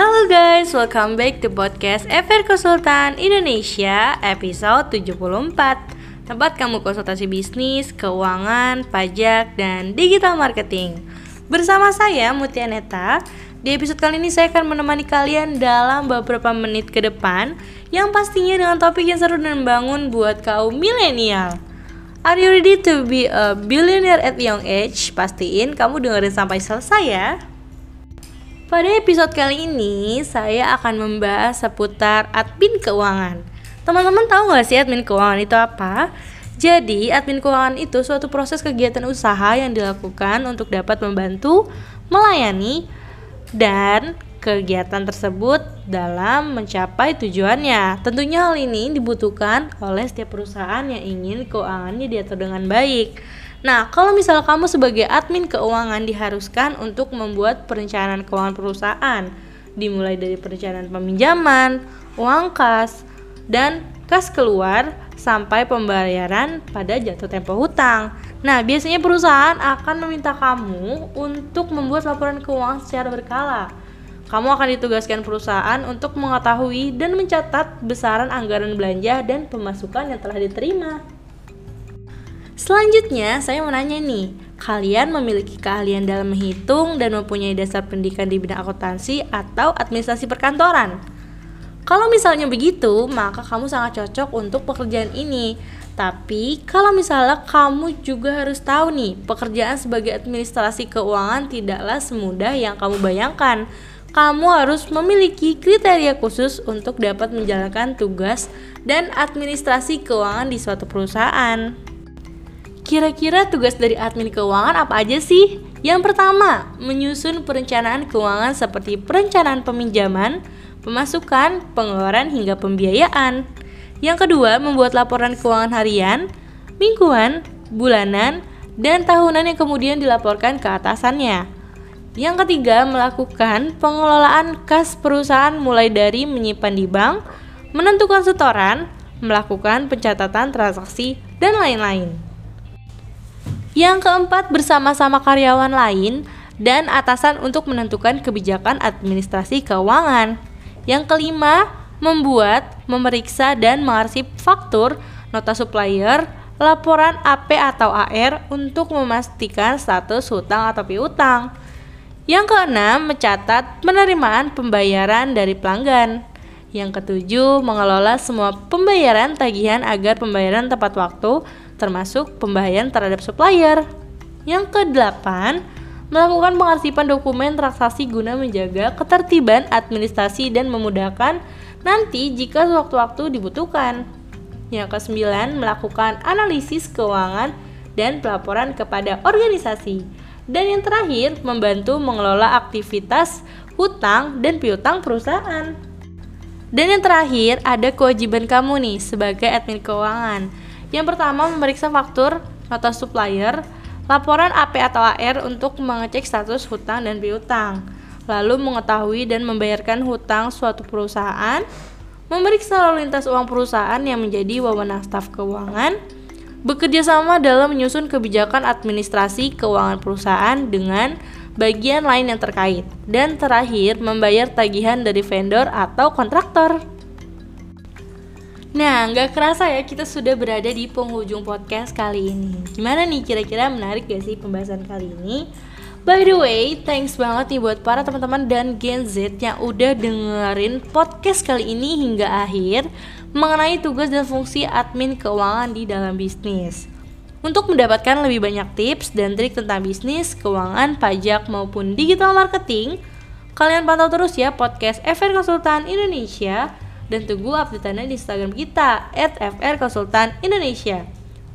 Halo guys, welcome back to podcast FR Konsultan Indonesia episode 74 Tempat kamu konsultasi bisnis, keuangan, pajak, dan digital marketing. Bersama saya Mutia Neta. Di episode kali ini saya akan menemani kalian dalam beberapa menit ke depan Yang pastinya dengan topik yang seru dan membangun buat kaum milenial. Are you ready to be a billionaire at young age? Pastiin kamu dengerin sampai selesai ya pada episode kali ini, saya akan membahas seputar admin keuangan. Teman-teman tahu nggak sih admin keuangan itu apa? Jadi, admin keuangan itu suatu proses kegiatan usaha yang dilakukan untuk dapat membantu, melayani, dan kegiatan tersebut dalam mencapai tujuannya. Tentunya hal ini dibutuhkan oleh setiap perusahaan yang ingin keuangannya diatur dengan baik. Nah, kalau misalnya kamu sebagai admin keuangan diharuskan untuk membuat perencanaan keuangan perusahaan, dimulai dari perencanaan peminjaman, uang kas, dan kas keluar sampai pembayaran pada jatuh tempo hutang. Nah, biasanya perusahaan akan meminta kamu untuk membuat laporan keuangan secara berkala. Kamu akan ditugaskan perusahaan untuk mengetahui dan mencatat besaran anggaran belanja dan pemasukan yang telah diterima. Selanjutnya, saya mau nanya nih, kalian memiliki keahlian dalam menghitung dan mempunyai dasar pendidikan di bidang akuntansi atau administrasi perkantoran? Kalau misalnya begitu, maka kamu sangat cocok untuk pekerjaan ini. Tapi kalau misalnya kamu juga harus tahu nih, pekerjaan sebagai administrasi keuangan tidaklah semudah yang kamu bayangkan. Kamu harus memiliki kriteria khusus untuk dapat menjalankan tugas dan administrasi keuangan di suatu perusahaan. Kira-kira tugas dari admin keuangan apa aja sih? Yang pertama, menyusun perencanaan keuangan seperti perencanaan peminjaman, pemasukan, pengeluaran hingga pembiayaan. Yang kedua, membuat laporan keuangan harian, mingguan, bulanan, dan tahunan yang kemudian dilaporkan ke atasannya. Yang ketiga, melakukan pengelolaan kas perusahaan mulai dari menyimpan di bank, menentukan setoran, melakukan pencatatan transaksi, dan lain-lain. Yang keempat, bersama-sama karyawan lain dan atasan untuk menentukan kebijakan administrasi keuangan. Yang kelima, membuat, memeriksa, dan mengarsip faktur, nota supplier, laporan AP atau AR untuk memastikan status hutang atau piutang. Yang keenam, mencatat penerimaan pembayaran dari pelanggan. Yang ketujuh, mengelola semua pembayaran tagihan agar pembayaran tepat waktu termasuk pembayaran terhadap supplier. Yang kedelapan, melakukan pengarsipan dokumen transaksi guna menjaga ketertiban administrasi dan memudahkan nanti jika sewaktu-waktu dibutuhkan. Yang kesembilan, melakukan analisis keuangan dan pelaporan kepada organisasi. Dan yang terakhir, membantu mengelola aktivitas hutang dan piutang perusahaan. Dan yang terakhir, ada kewajiban kamu nih sebagai admin keuangan yang pertama, memeriksa faktur, nota supplier, laporan AP atau AR untuk mengecek status hutang dan piutang, lalu mengetahui dan membayarkan hutang suatu perusahaan, memeriksa lalu lintas uang perusahaan yang menjadi wewenang staf keuangan, bekerja sama dalam menyusun kebijakan administrasi keuangan perusahaan dengan bagian lain yang terkait, dan terakhir membayar tagihan dari vendor atau kontraktor. Nah, nggak kerasa ya kita sudah berada di penghujung podcast kali ini. Gimana nih kira-kira menarik gak sih pembahasan kali ini? By the way, thanks banget nih buat para teman-teman dan Gen Z yang udah dengerin podcast kali ini hingga akhir mengenai tugas dan fungsi admin keuangan di dalam bisnis. Untuk mendapatkan lebih banyak tips dan trik tentang bisnis, keuangan, pajak maupun digital marketing, kalian pantau terus ya podcast FR Konsultan Indonesia dan tunggu update-nya di Instagram kita @frkonsultanindonesia.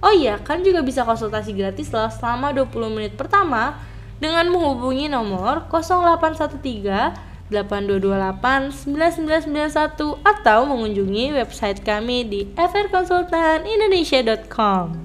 Oh iya, kan juga bisa konsultasi gratis lah selama 20 menit pertama dengan menghubungi nomor 0813 8228 9991 atau mengunjungi website kami di frkonsultanindonesia.com.